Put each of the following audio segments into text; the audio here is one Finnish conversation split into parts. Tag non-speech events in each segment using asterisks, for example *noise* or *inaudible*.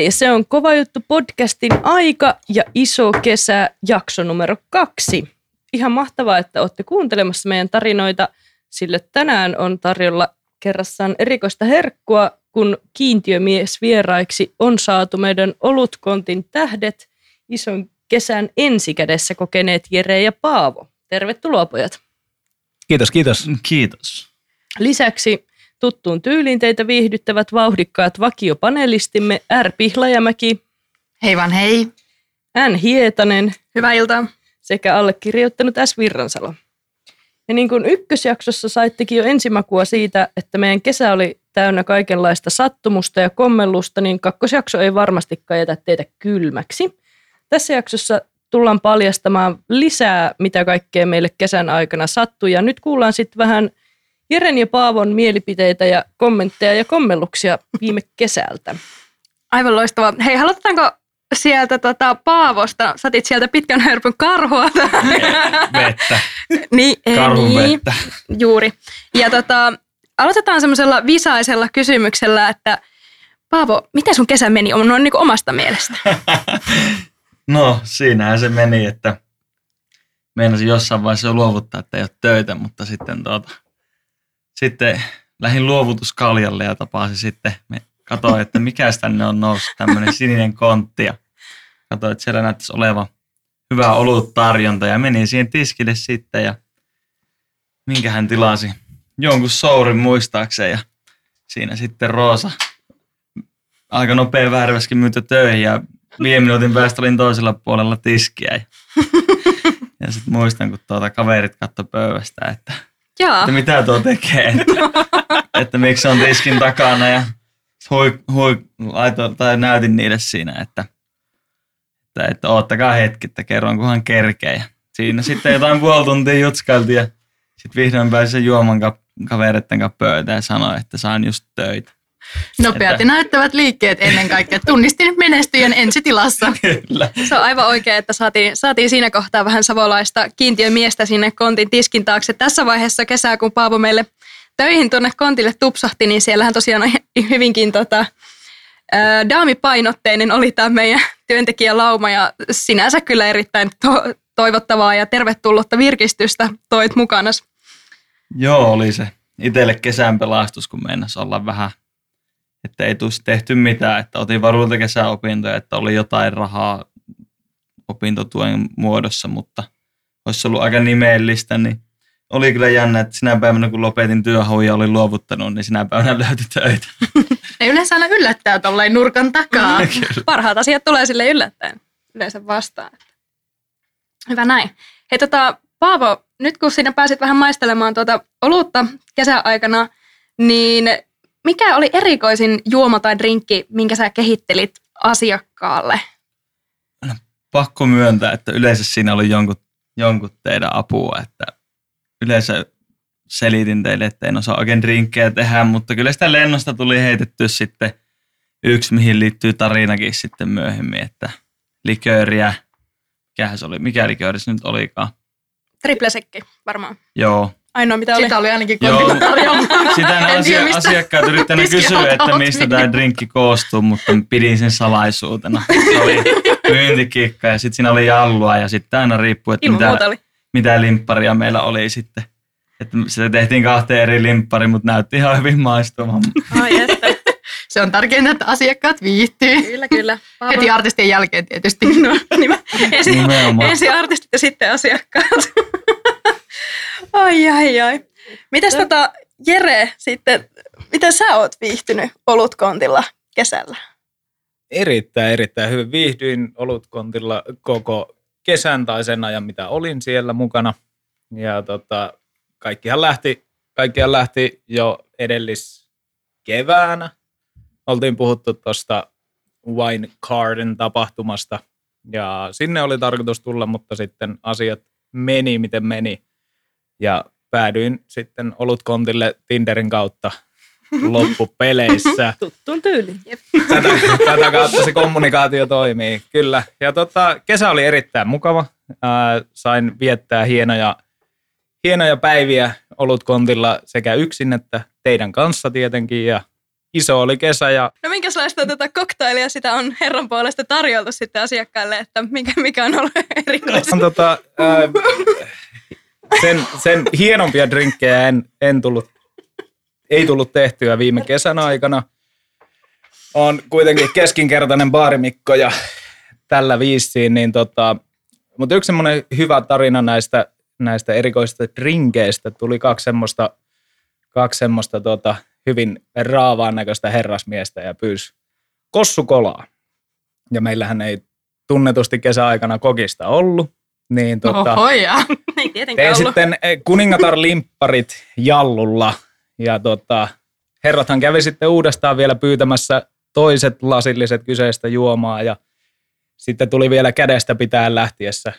Rei, se on Kova Juttu podcastin aika ja iso kesä jakso numero kaksi. Ihan mahtavaa, että olette kuuntelemassa meidän tarinoita, sillä tänään on tarjolla kerrassaan erikoista herkkua, kun kiintiömies vieraiksi on saatu meidän olutkontin tähdet ison kesän ensikädessä kokeneet Jere ja Paavo. Tervetuloa pojat. Kiitos, kiitos. Kiitos. Lisäksi tuttuun tyyliin teitä viihdyttävät vauhdikkaat vakiopanelistimme R. Pihlajamäki, Hei vaan hei. N. Hietanen Hyvää iltaa. sekä allekirjoittanut S. Virransalo. Ja niin kuin ykkösjaksossa saittekin jo ensimakua siitä, että meidän kesä oli täynnä kaikenlaista sattumusta ja kommellusta, niin kakkosjakso ei varmastikaan jätä teitä kylmäksi. Tässä jaksossa tullaan paljastamaan lisää, mitä kaikkea meille kesän aikana sattui. Ja nyt kuullaan sitten vähän Jeren ja Paavon mielipiteitä ja kommentteja ja kommelluksia viime kesältä. Aivan loistavaa. Hei, aloitetaanko sieltä tota, Paavosta? Satit sieltä pitkän hörpyn karhua. Vettä. niin, Karhun niin, vettä. juuri. Ja tota, aloitetaan semmoisella visaisella kysymyksellä, että Paavo, miten sun kesä meni on noin niin kuin omasta mielestä? *laughs* No, siinähän se meni, että meinasin jossain vaiheessa jo luovuttaa, että ei ole töitä, mutta sitten, tuota, sitten lähdin luovutuskaljalle ja tapasin sitten, me katsoin, että mikä tänne on noussut, tämmöinen sininen kontti. Ja katsoin, että siellä näyttäisi olevan hyvä olut tarjonta ja menin siihen tiskille sitten ja minkä hän tilasi, jonkun sourin muistaakseen. Ja siinä sitten Roosa aika nopea värväskin myyty töihin ja viiden minuutin päästä olin toisella puolella tiskiä. Ja, ja sitten muistan, kun tuota kaverit katto pöydästä, että, Jaa. että mitä tuo tekee, että, *laughs* että miksi on tiskin takana ja hui, hui, laitoin, tai näytin niille siinä, että, että, että oottakaa hetki, että kerron kunhan kerkee. Ja siinä sitten jotain puoli tuntia jutskailtiin ja sitten vihdoin pääsin sen juoman ka- kavereiden kanssa pöytään ja sanoi, että saan just töitä. Nopeat Että- ja näyttävät liikkeet ennen kaikkea. Tunnistin menestyjän ensitilassa. Kyllä. Se on aivan oikein, että saatiin, saatiin siinä kohtaa vähän savolaista kiintiömiestä sinne kontin tiskin taakse. Tässä vaiheessa kesää, kun Paavo meille töihin tuonne kontille tupsahti, niin siellähän tosiaan on *laughs* hyvinkin tota, ää, daamipainotteinen oli tämä meidän työntekijälauma ja sinänsä kyllä erittäin to- toivottavaa ja tervetullutta virkistystä toit mukana. Joo, oli se itselle kesän pelastus, kun meinas olla vähän, että ei tulisi tehty mitään, että otin varuilta kesäopintoja, että oli jotain rahaa opintotuen muodossa, mutta olisi ollut aika nimellistä, niin oli kyllä jännä, että sinä päivänä kun lopetin työhaun ja olin luovuttanut, niin sinä päivänä löytyi töitä. Ne yleensä aina yllättää tolleen nurkan takaa. *laughs* Kyllä. Parhaat asiat tulee sille yllättäen yleensä vastaan. Hyvä näin. Hei tota, Paavo, nyt kun sinä pääsit vähän maistelemaan tuota olutta kesäaikana, niin mikä oli erikoisin juoma tai drinkki, minkä sä kehittelit asiakkaalle? Pakko myöntää, että yleensä siinä oli jonkun, jonkun teidän apua, että yleensä selitin teille, että en osaa oikein drinkkejä tehdä, mutta kyllä sitä lennosta tuli heitetty sitten yksi, mihin liittyy tarinakin sitten myöhemmin, että likööriä, mikähän se oli, mikä likööri se nyt olikaan. Triplesekki varmaan. Joo, Ainoa mitä oli. Sitä oli ainakin tarjolla. sitä nämä En tiedä, asia- asiakkaat yrittäneet kysyä, että mistä tämä drinkki koostuu, mutta pidin sen salaisuutena. Se oli myyntikikka ja sitten siinä oli jallua ja sitten aina riippuu, että Ilman mitä, mitä limpparia meillä oli sitten. Että sitä tehtiin kahteen eri limppari, mutta näytti ihan hyvin maistumaan. Ai että. Se on tärkeintä, että asiakkaat viihtyy. Kyllä, kyllä. Paavo- Heti artistien jälkeen tietysti. No, niin, ensin, ensin artistit ja sitten asiakkaat. Ai, ai, ai. Mites tota, Jere sitten, miten sä oot viihtynyt olutkontilla kesällä? Erittäin, erittäin hyvin. Viihdyin olutkontilla koko kesän tai sen ajan, mitä olin siellä mukana. Ja tota, kaikkihan lähti, kaikkihan lähti jo edellis keväänä. Oltiin puhuttu tuosta Wine Garden tapahtumasta ja sinne oli tarkoitus tulla, mutta sitten asiat meni miten meni. Ja päädyin sitten olutkontille Tinderin kautta loppupeleissä *laughs* Tuttuun tyyliin. tätä, tätä kautta se kommunikaatio toimii, kyllä. Ja tota, kesä oli erittäin mukava. Ää, sain viettää hienoja, hienoja päiviä olutkontilla sekä yksin että teidän kanssa tietenkin. Ja iso oli kesä ja No minkälaista tätä koktailia sitä on herran puolesta tarjoltu sitten asiakkaille, että mikä, mikä on ollut *laughs* erikoista? on tota, ää, sen, sen hienompia drinkkejä en, en tullut, ei tullut tehtyä viime kesän aikana. On kuitenkin keskinkertainen baarimikko ja tällä viisiin, niin tota, mutta yksi semmoinen hyvä tarina näistä, näistä erikoisista drinkeistä tuli kaksi semmoista, kaksi semmoista tota, hyvin raavaan näköistä herrasmiestä ja pyysi kossukolaa. Ja meillähän ei tunnetusti kesäaikana kokista ollut, niin tota, Oho, ja. Ei tietenkään Tein ollut. sitten eh, kuningatar-limpparit jallulla ja tota, herrathan kävi sitten uudestaan vielä pyytämässä toiset lasilliset kyseistä juomaa ja sitten tuli vielä kädestä pitää lähtiessä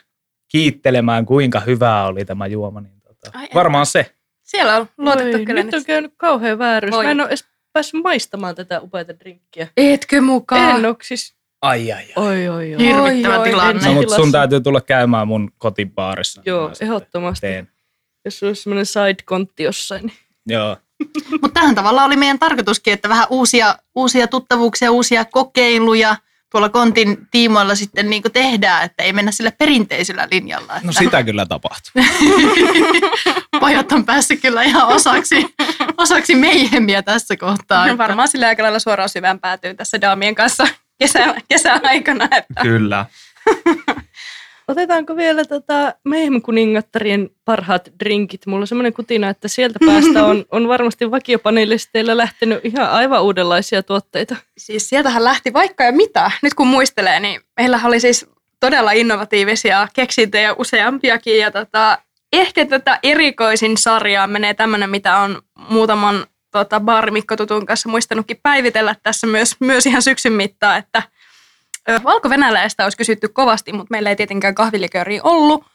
kiittelemään, kuinka hyvää oli tämä juoma. Niin tota, Ai että. varmaan se. Siellä on luotettu Oi, kyllä nyt on käynyt kauhean vääryys. Voi. Mä en ole edes päässyt maistamaan tätä upeata drinkkiä. Etkö mukaan? En oo siis... Ai ai ai. Oi, oi, oi. Hirvittävä Oi, oi, tilanne. No, mutta sun täytyy tulla käymään mun kotibaarissa. Joo, ehdottomasti. Teen. Jos sulla olisi semmoinen side-kontti jossain. Niin. Joo. Mutta tähän tavalla oli meidän tarkoituskin, että vähän uusia, uusia tuttavuuksia, uusia kokeiluja tuolla kontin tiimoilla sitten niin tehdään, että ei mennä sillä perinteisellä linjalla. Että No sitä kyllä tapahtuu. *laughs* pojat on päässyt kyllä ihan osaksi, osaksi meihemiä tässä kohtaa. No Että varmaan sillä aika lailla suoraan syvään päätyy tässä daamien kanssa kesä, kesäaikana. Että. Kyllä. *laughs* Otetaanko vielä tota Mehem-kuningattarien parhaat drinkit? Mulla on semmoinen kutina, että sieltä päästä on, on varmasti vakiopanelisteilla lähtenyt ihan aivan uudenlaisia tuotteita. Siis sieltähän lähti vaikka ja mitä. Nyt kun muistelee, niin meillähän oli siis todella innovatiivisia keksintöjä useampiakin. Ja tota, ehkä tätä erikoisin sarjaa menee tämmöinen, mitä on muutaman tota, baarimikko tutun kanssa muistanutkin päivitellä tässä myös, myös ihan syksyn mittaan, että valko-venäläistä olisi kysytty kovasti, mutta meillä ei tietenkään kahvilikööriä ollut,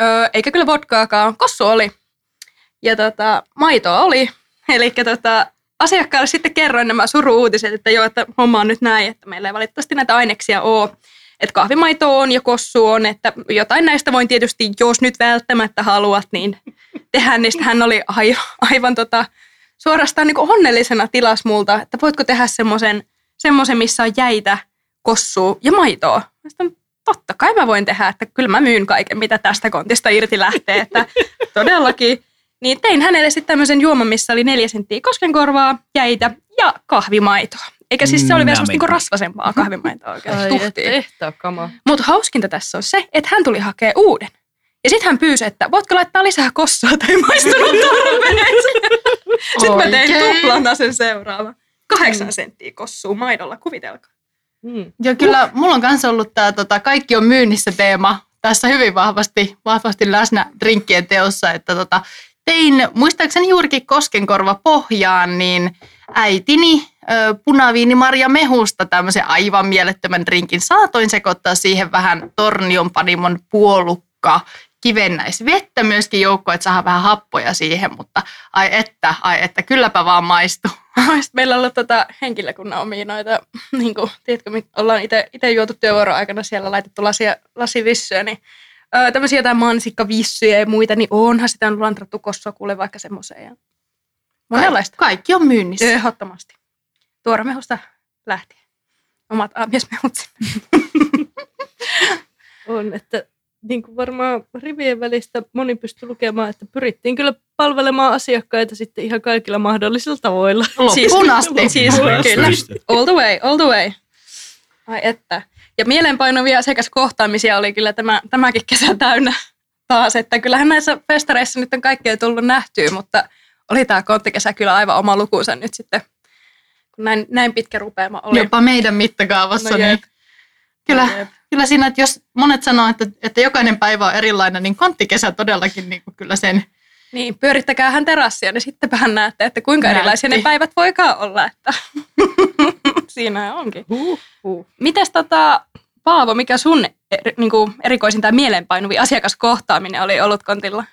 ö, eikä kyllä vodkaakaan. Kossu oli. Ja tota, maitoa oli. Eli tota, asiakkaalle sitten kerroin nämä suru-uutiset, että joo, että homma on nyt näin, että meillä ei valitettavasti näitä aineksia ole. Että kahvimaito on ja kossu on, että jotain näistä voin tietysti, jos nyt välttämättä haluat, niin tehdä. Niistä hän oli aivan, aivan tota, suorastaan niin onnellisena tilas multa, että voitko tehdä semmoisen, semmoisen missä on jäitä, kossua ja maitoa. Mä sanoin, totta kai mä voin tehdä, että kyllä mä myyn kaiken, mitä tästä kontista irti lähtee, että todellakin. Niin tein hänelle sitten tämmöisen juoman, missä oli neljä senttiä koskenkorvaa, jäitä ja kahvimaitoa. Eikä siis se oli vielä semmoista niinku rasvasempaa kahvimaitoa oikein. Ai, kama. Mutta hauskinta tässä on se, että hän tuli hakea uuden. Ja sitten hän pyysi, että voitko laittaa lisää kossua tai maistunut tarpeeksi. *laughs* sitten mä tein tuplana sen seuraava. Kahdeksan senttiä kossua maidolla, kuvitelkaa. Mm. Joo, kyllä mulla on myös ollut tämä tota, kaikki on myynnissä teema tässä hyvin vahvasti, vahvasti läsnä drinkkien teossa, että tota, tein muistaakseni juurikin Koskenkorva pohjaan, niin äitini ö, punaviini Maria Mehusta tämmöisen aivan mielettömän drinkin. Saatoin sekoittaa siihen vähän Tornion panimon puolukka, kivennäisvettä myöskin joukkoon, että saadaan vähän happoja siihen, mutta ai että, ai että, kylläpä vaan maistuu. *laughs* Meillä on ollut tota henkilökunnan omia noita, niin kuin, tiedätkö, me ollaan itse juotu työvuoron aikana siellä laitettu lasia, lasivissyä, niin öö, tämmöisiä jotain mansikkavissyjä ja muita, niin onhan sitä on lantrattu kossua kuule vaikka semmoiseen. Ja monenlaista. Kaikki on myynnissä. Ehdottomasti. Tuoremehusta lähtien. Omat aamiesmehut sinne. *laughs* *laughs* On, että niin kuin varmaan rivien välistä moni pystyy lukemaan, että pyrittiin kyllä palvelemaan asiakkaita sitten ihan kaikilla mahdollisilla tavoilla. Loppuun asti. Siis kyllä. All the way, all the way. Ai että. Ja mielenpainuvia asiakaskohtaamisia oli kyllä tämä, tämäkin kesä täynnä taas, että kyllähän näissä festareissa nyt on kaikkea tullut nähtyä, mutta oli tämä konttikesä kyllä aivan oma lukunsa nyt sitten, kun näin, näin pitkä rupeama oli. Jopa meidän mittakaavassa. No niin. Kyllä, Jep. kyllä siinä, että jos monet sanoo, että, että jokainen päivä on erilainen, niin konttikesä todellakin niin kuin kyllä sen Niin, pyörittäkää hän terassia, niin sittenpähän näette, että kuinka Näytti. erilaisia ne päivät voikaan olla. Että. *laughs* Siinä onkin. Huh, huh. Mites tota, Paavo, mikä sun eri, niin kuin erikoisin tai mielenpainuvi asiakaskohtaaminen oli ollut kontilla?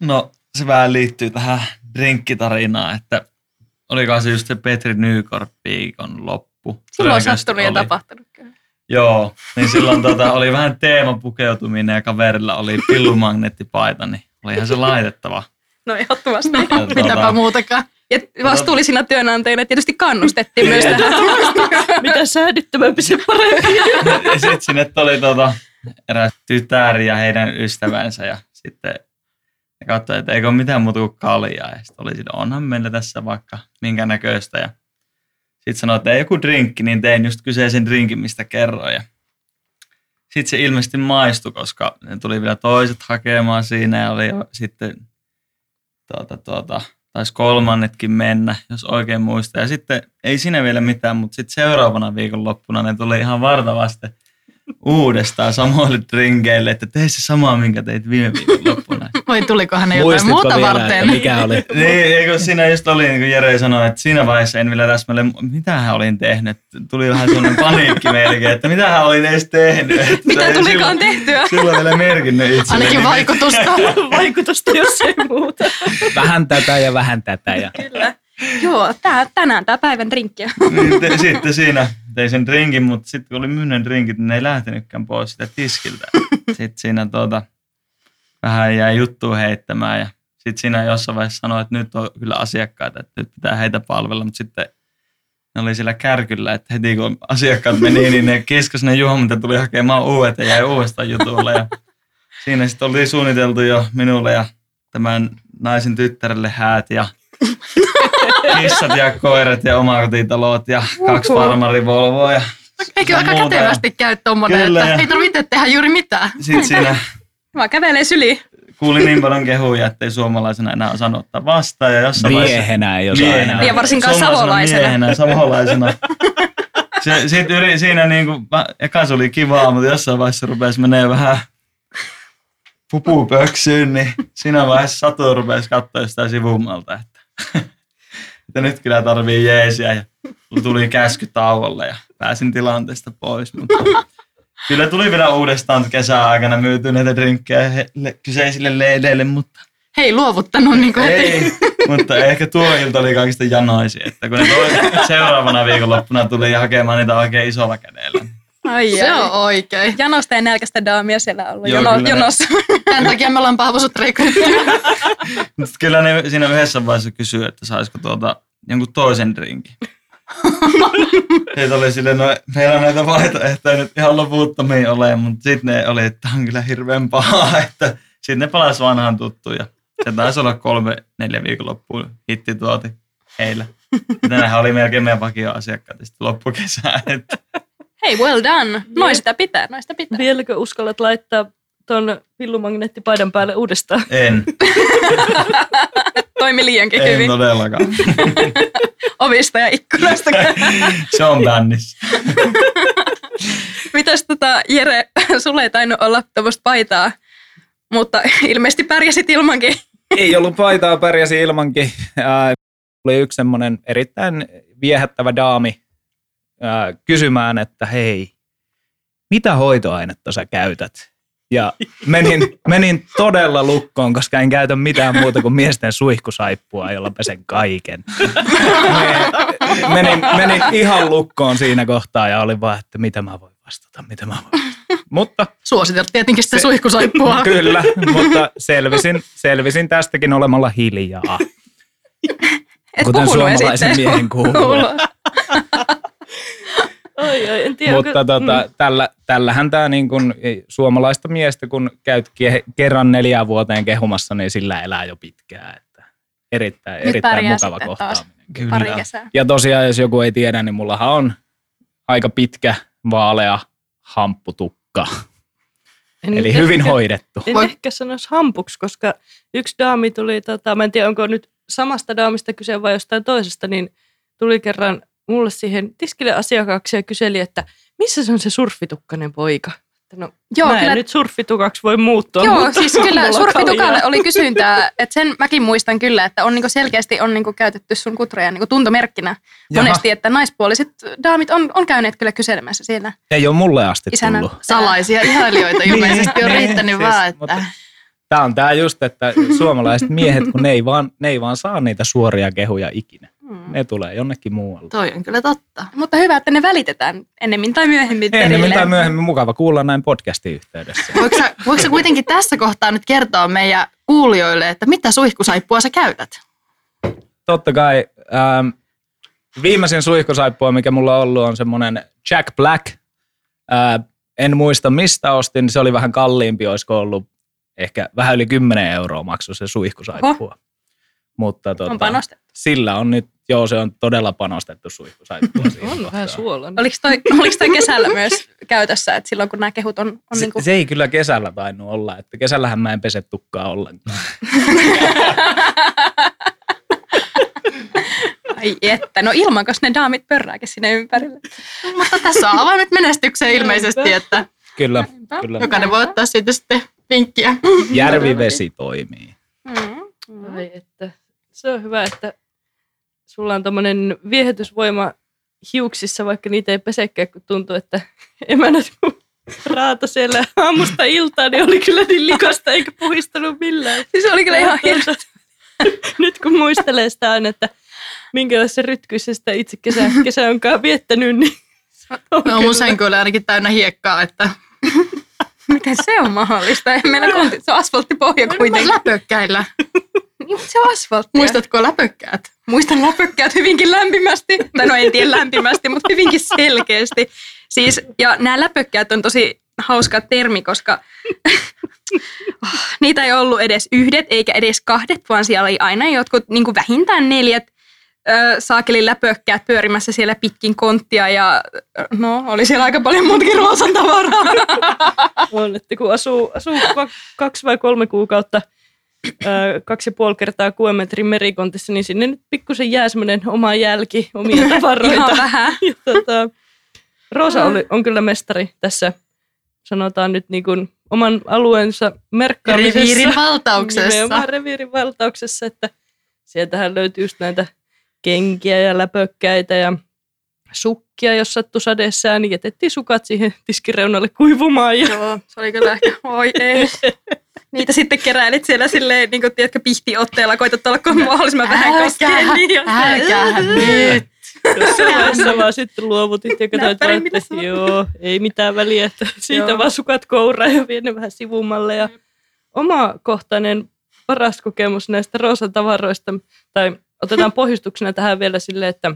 No se vähän liittyy tähän drinkkitarinaan, että olikohan se just se Petri Nykort viikon loppu. Silloin sattunut ja tapahtunut. Joo, niin silloin tota, oli vähän teemapukeutuminen ja kaverilla oli pillumagneettipaita, niin olihan se laitettava. No ehdottomasti. Ja, mitäpä muutakaan. Ja vastuullisina työnantajina tietysti kannustettiin myös tähän. *laughs* Mitä säädyttömämpi se parempi. Ja sitten sinne tuli tota, eräs tytär ja heidän ystävänsä ja sitten ne katsoi, että eikö ole mitään muuta kuin kaljaa. Ja sitten oli siinä, onhan meillä tässä vaikka minkä näköistä. Ja sitten sanoi, että ei joku drinkki, niin tein just kyseisen drinkin, mistä kerroin. Ja sitten se ilmeisesti maistui, koska ne tuli vielä toiset hakemaan siinä ja oli jo sitten tuota, tuota, taisi kolmannetkin mennä, jos oikein muistaa. Ja sitten ei siinä vielä mitään, mutta sitten seuraavana viikonloppuna ne tuli ihan vartavasti uudestaan samoille drinkeille, että tee se samaa, minkä teit viime viikonloppuna. Vai *laughs* tulikohan ne jotain Muistitko muuta vielä, varten? mikä oli? *laughs* niin, eikö siinä just oli, niin kuin Jere sanoi, että siinä vaiheessa en vielä täsmälleen, mitä hän olin tehnyt. Tuli vähän sellainen paniikki melkein, että mitä hän olin edes tehnyt. Että Mitä tulikaan silloin- tehtyä? Silloin vielä merkinnyt itse. Ainakin vaikutusta. *laughs* Vaikutusta, jos ei muuta. Vähän tätä ja vähän tätä. Ja... Kyllä. *laughs* Joo, tää, tänään tämä päivän drinkki. *laughs* niin, te, sitten siinä tein sen drinkin, mutta sitten kun oli myynyt drinkit, niin ne ei lähtenytkään pois sitä tiskiltä. *laughs* Sitten siinä tuota, vähän jäi juttua heittämään ja sitten siinä jossain vaiheessa sanoi, että nyt on kyllä asiakkaita, että nyt pitää heitä palvella, mutta sitten ne oli siellä kärkyllä, että heti kun asiakkaat meni, niin ne kiskos ne juomat tuli hakemaan uudet ja jäi uudestaan jutulle. Ja siinä sitten oli suunniteltu jo minulle ja tämän naisen tyttärelle häät ja kissat ja koirat ja omakotitalot ja kaksi farmari Volvoa ja Eikö Ja aika muuta. kätevästi käy tommonen, Kyllä, että ja- ei tarvitse tehdä juuri mitään. sitten siinä *laughs* Mä kävelee syliin. kuulin *laughs* niin paljon kehuja, että ei suomalaisena enää osannut ottaa vastaan. Ja jossain Miehenä ei osaa Miehenä. enää. Ja varsinkaan savolaisena. Miehenä, savolaisena. *laughs* Se, sit yri, siinä niinku, mä- eka se oli kivaa, mutta jossain vaiheessa rupesi menee vähän pupupöksyyn, niin siinä vaiheessa Satu rupesi katsoa sitä sivummalta, että, että nyt kyllä tarvii jeesiä ja tuli käsky tauolle ja pääsin tilanteesta pois, mutta kyllä tuli vielä uudestaan kesäaikana myyty näitä drinkkejä le- kyseisille leideille, mutta Hei, luovuttanut niin kuin heti. ei, mutta ehkä tuo ilta oli kaikista janoisin, että kun ne seuraavana viikonloppuna tuli hakemaan niitä oikein isolla kädellä. Ai, Se ai. on oikein. Janosta ja nälkästä daamia siellä ollut Joo, jono, kyllä ne- jonossa. Tämän takia me ollaan Paavosut rekrytty. *laughs* Mutta kyllä ne siinä yhdessä vaiheessa kysyi, että saisiko tuota jonkun toisen drinkin. *laughs* Heitä oli silleen, no meillä on näitä vaihtoehtoja nyt ihan loputtomiin ole, mutta sitten ne oli, että on kyllä hirveän paha, *laughs* että sitten ne palasi vanhaan tuttuun ja se taisi olla kolme, neljä viikonloppuun hitti tuoti heillä. Tänähän oli melkein meidän vakioasiakkaat sitten loppukesään, että Hei, well done. Noin sitä pitää, noin sitä pitää. Vieläkö uskallat laittaa ton pillumagneettipaidan päälle uudestaan? en, *laughs* Toimi liiankin en hyvin. todellakaan. *laughs* Ovista ja ikkunasta. *laughs* Se on bännissä. Mitäs tota, Jere, sulle ei tainnut olla tämmöistä paitaa, mutta ilmeisesti pärjäsit ilmankin. Ei ollut paitaa, pärjäsi ilmankin. Ää, oli yksi semmoinen erittäin viehättävä daami ää, kysymään, että hei, mitä hoitoainetta sä käytät? Ja menin, menin todella lukkoon, koska en käytä mitään muuta kuin miesten suihkusaippua, jolla pesen kaiken. Menin, menin ihan lukkoon siinä kohtaa ja olin vaan, että mitä mä voin vastata, mitä mä voin vastata. Mutta Suositeltu tietenkin sitä Se- suihkusaippua. Kyllä, mutta selvisin, selvisin tästäkin olemalla hiljaa, Et kuten suomalaisen miehen kuuluu. Ai, ai, en tiedä. Mutta onko- tota, mm. tällä, tällähän tämä niin kun, suomalaista miestä, kun käyt ke, kerran neljään vuoteen kehumassa, niin sillä elää jo pitkään. Että erittäin, Nyt erittäin mukava kohtaaminen. Pari kesää. Ja tosiaan, jos joku ei tiedä, niin mullahan on aika pitkä, vaalea hampputukka. En Eli ehkä- hyvin hoidettu. En ehkä sanoisi hampuksi, koska yksi daami tuli, tota, mä en tiedä onko nyt samasta daamista kyse vai jostain toisesta, niin tuli kerran mulle siihen tiskille asiakkaaksi ja kyseli, että missä se on se surfitukkainen poika? Että no, Joo, mä en kyllä- nyt surfitukaksi voi muuttua. Joo, mutta siis kyllä surfitukalle oli kysyntää, *laughs* että sen mäkin muistan kyllä, että on niinku selkeästi on niinku käytetty sun kutroja niinku tuntomerkkinä Jaha. monesti, että naispuoliset daamit on, on käyneet kyllä kyselemässä siellä Ei ole mulle asti isänä. tullut. Salaisia ihailijoita *laughs* ilmeisesti on Niin, riittänyt siis, vaan, että Tämä on tämä just, että suomalaiset miehet, kun ne ei, vaan, ne ei vaan saa niitä suoria kehuja ikinä. Hmm. Ne tulee jonnekin muualle. toi on kyllä totta. Mutta hyvä, että ne välitetään ennemmin tai myöhemmin Ennemmin perille. tai myöhemmin mukava kuulla näin podcastin yhteydessä. Voitko sä, voitko sä kuitenkin tässä kohtaa nyt kertoa meidän kuulijoille, että mitä suihkusaippua sä käytät? totta kai. Ähm, viimeisin suihkusaippua, mikä mulla on ollut, on semmoinen Jack Black. Äh, en muista mistä ostin, se oli vähän kalliimpi, olisiko ollut ehkä vähän yli 10 euroa maksu se suihkusaippua. Mutta On tota, panostettu. sillä on nyt, joo se on todella panostettu suihkusaippua. *laughs* siihen On vähän suolainen. Oliko toi, oliko toi kesällä myös käytössä, että silloin kun nämä kehut on, on Se, niin kuin, se ei kyllä kesällä tainnut olla, että kesällähän mä en pese tukkaa ollenkaan. *laughs* ai että, no ilmankos ne daamit pörrääkin sinne ympärille. *laughs* Mutta tässä on avaimet menestykseen ilmeisesti, että Kyllä, kyllä. jokainen voi ottaa siitä sitten vinkkiä. Järvivesi toimii. Mm. Ai että. Se on hyvä, että sulla on tommonen viehätysvoima hiuksissa, vaikka niitä ei pesekään, kun tuntuu, että *laughs* emänät kun raata siellä aamusta iltaan, niin oli kyllä niin likasta eikä puhistanut millään. Siis oli kyllä ihan hieno. *laughs* Nyt kun muistelee sitä aina, että minkälaisessa rytkyissä sitä itse kesä, kesä onkaan viettänyt, niin on No mun kyllä- sänky oli ainakin täynnä hiekkaa, että Miten se on mahdollista? Ei meillä konti, se on asfalttipohja kuitenkin. läpökkäillä. Niin, se on asfalttia. Muistatko läpökkäät? Muistan läpökkäät hyvinkin lämpimästi. Tai no en tiedä lämpimästi, mutta hyvinkin selkeästi. Siis, ja nämä läpökkäät on tosi hauska termi, koska *laughs* Ah, niitä ei ollut edes yhdet eikä edes kahdet, vaan siellä oli aina jotkut niin kuin vähintään neljät ö, saakelin läpökkäät pyörimässä siellä pitkin konttia ja no oli siellä aika paljon muutakin roosan tavaraa. *laughs* on, että kun asuu, asuu kaksi vai kolme kuukautta kaksi ja puoli kertaa kuuden metrin merikontissa, niin sinne nyt pikkusen jää semmoinen oma jälki, omia tavaroita. Ihan vähän. *laughs* Ja tota, Roosa oli, on kyllä mestari tässä, sanotaan nyt niin kuin oman alueensa merkkaamisessa. Reviirin valtauksessa. Nimenomaan reviirin valtauksessa, että sieltähän löytyy just näitä kenkiä ja läpökkäitä ja sukkia, jos sattui sadessään, niin jätettiin sukat siihen tiskireunalle kuivumaan. Ja Joo, se oli kyllä ehkä, oi ei. Niitä sitten keräilit siellä silleen, niin kuin, tiedätkö, pihtiotteella, koitat olla kun mahdollisimman vähän koskeen. Niin, ja- älkää nyt. jossain vaiheessa vaan sitten luovutit ja katsoit vaan, että joo, ei mitään väliä, että siitä Joo. vaan sukat kouraan ja vie ne vähän sivummalle. Ja oma kohtainen paras kokemus näistä roosan tavaroista, tai otetaan pohjustuksena tähän vielä silleen, että